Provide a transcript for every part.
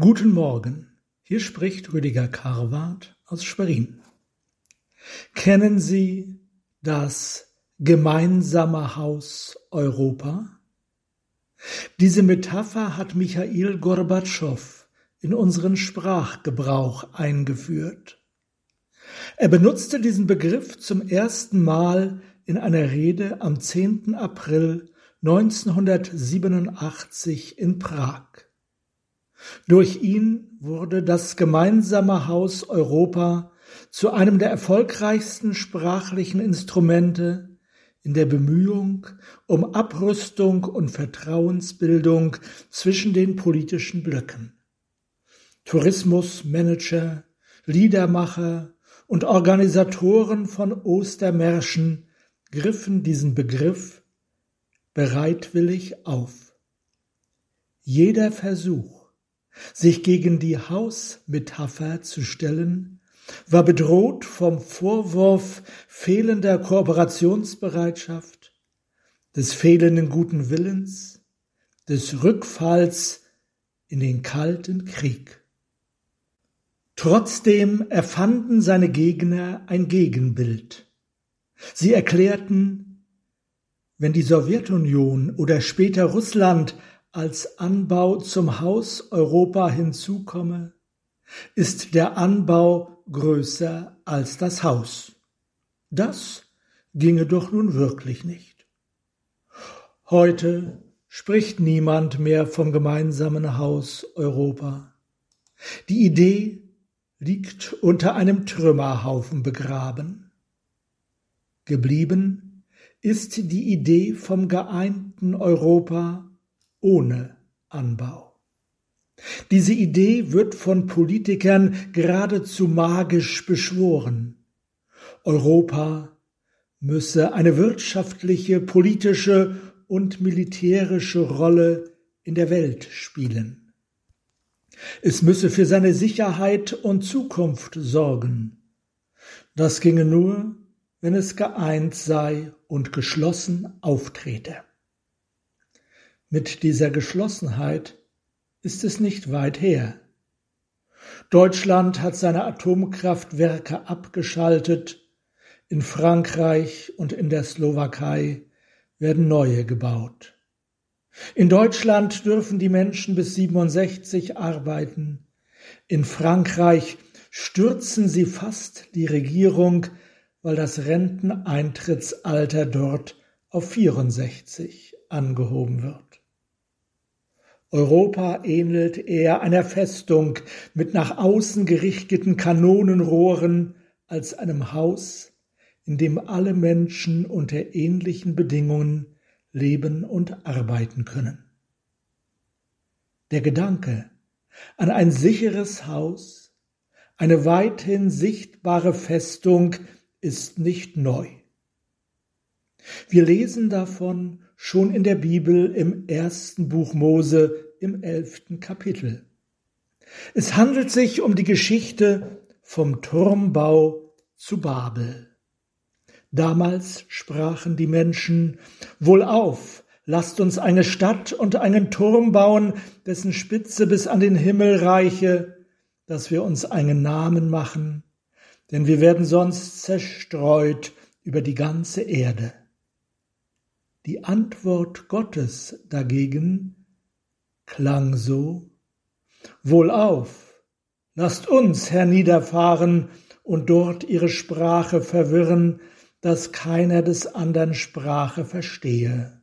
Guten Morgen, hier spricht Rüdiger Karwart aus Schwerin. Kennen Sie das gemeinsame Haus Europa? Diese Metapher hat Michail Gorbatschow in unseren Sprachgebrauch eingeführt. Er benutzte diesen Begriff zum ersten Mal in einer Rede am 10. April 1987 in Prag. Durch ihn wurde das gemeinsame Haus Europa zu einem der erfolgreichsten sprachlichen Instrumente in der Bemühung um Abrüstung und Vertrauensbildung zwischen den politischen Blöcken. Tourismusmanager, Liedermacher und Organisatoren von Ostermärschen griffen diesen Begriff bereitwillig auf. Jeder Versuch, sich gegen die Hausmetapher zu stellen, war bedroht vom Vorwurf fehlender Kooperationsbereitschaft, des fehlenden guten Willens, des Rückfalls in den kalten Krieg. Trotzdem erfanden seine Gegner ein Gegenbild. Sie erklärten, wenn die Sowjetunion oder später Russland als Anbau zum Haus Europa hinzukomme, ist der Anbau größer als das Haus. Das ginge doch nun wirklich nicht. Heute spricht niemand mehr vom gemeinsamen Haus Europa. Die Idee liegt unter einem Trümmerhaufen begraben. Geblieben ist die Idee vom geeinten Europa ohne Anbau. Diese Idee wird von Politikern geradezu magisch beschworen. Europa müsse eine wirtschaftliche, politische und militärische Rolle in der Welt spielen. Es müsse für seine Sicherheit und Zukunft sorgen. Das ginge nur, wenn es geeint sei und geschlossen auftrete. Mit dieser Geschlossenheit ist es nicht weit her. Deutschland hat seine Atomkraftwerke abgeschaltet, in Frankreich und in der Slowakei werden neue gebaut. In Deutschland dürfen die Menschen bis 67 arbeiten. In Frankreich stürzen sie fast die Regierung, weil das Renteneintrittsalter dort auf 64 angehoben wird. Europa ähnelt eher einer Festung mit nach außen gerichteten Kanonenrohren als einem Haus, in dem alle Menschen unter ähnlichen Bedingungen leben und arbeiten können. Der Gedanke an ein sicheres Haus, eine weithin sichtbare Festung ist nicht neu. Wir lesen davon schon in der Bibel im ersten Buch Mose im elften Kapitel. Es handelt sich um die Geschichte vom Turmbau zu Babel. Damals sprachen die Menschen, Wohlauf, lasst uns eine Stadt und einen Turm bauen, dessen Spitze bis an den Himmel reiche, dass wir uns einen Namen machen, denn wir werden sonst zerstreut über die ganze Erde. Die Antwort Gottes dagegen klang so Wohlauf, lasst uns herniederfahren und dort ihre Sprache verwirren, dass keiner des andern Sprache verstehe.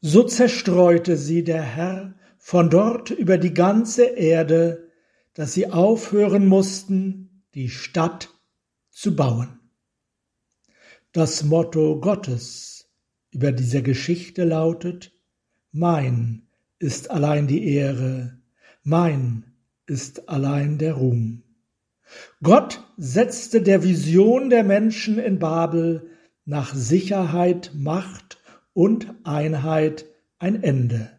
So zerstreute sie der Herr von dort über die ganze Erde, dass sie aufhören mussten, die Stadt zu bauen. Das Motto Gottes über dieser Geschichte lautet, mein ist allein die Ehre, mein ist allein der Ruhm. Gott setzte der Vision der Menschen in Babel nach Sicherheit, Macht und Einheit ein Ende.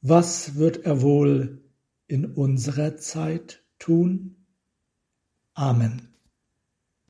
Was wird er wohl in unserer Zeit tun? Amen.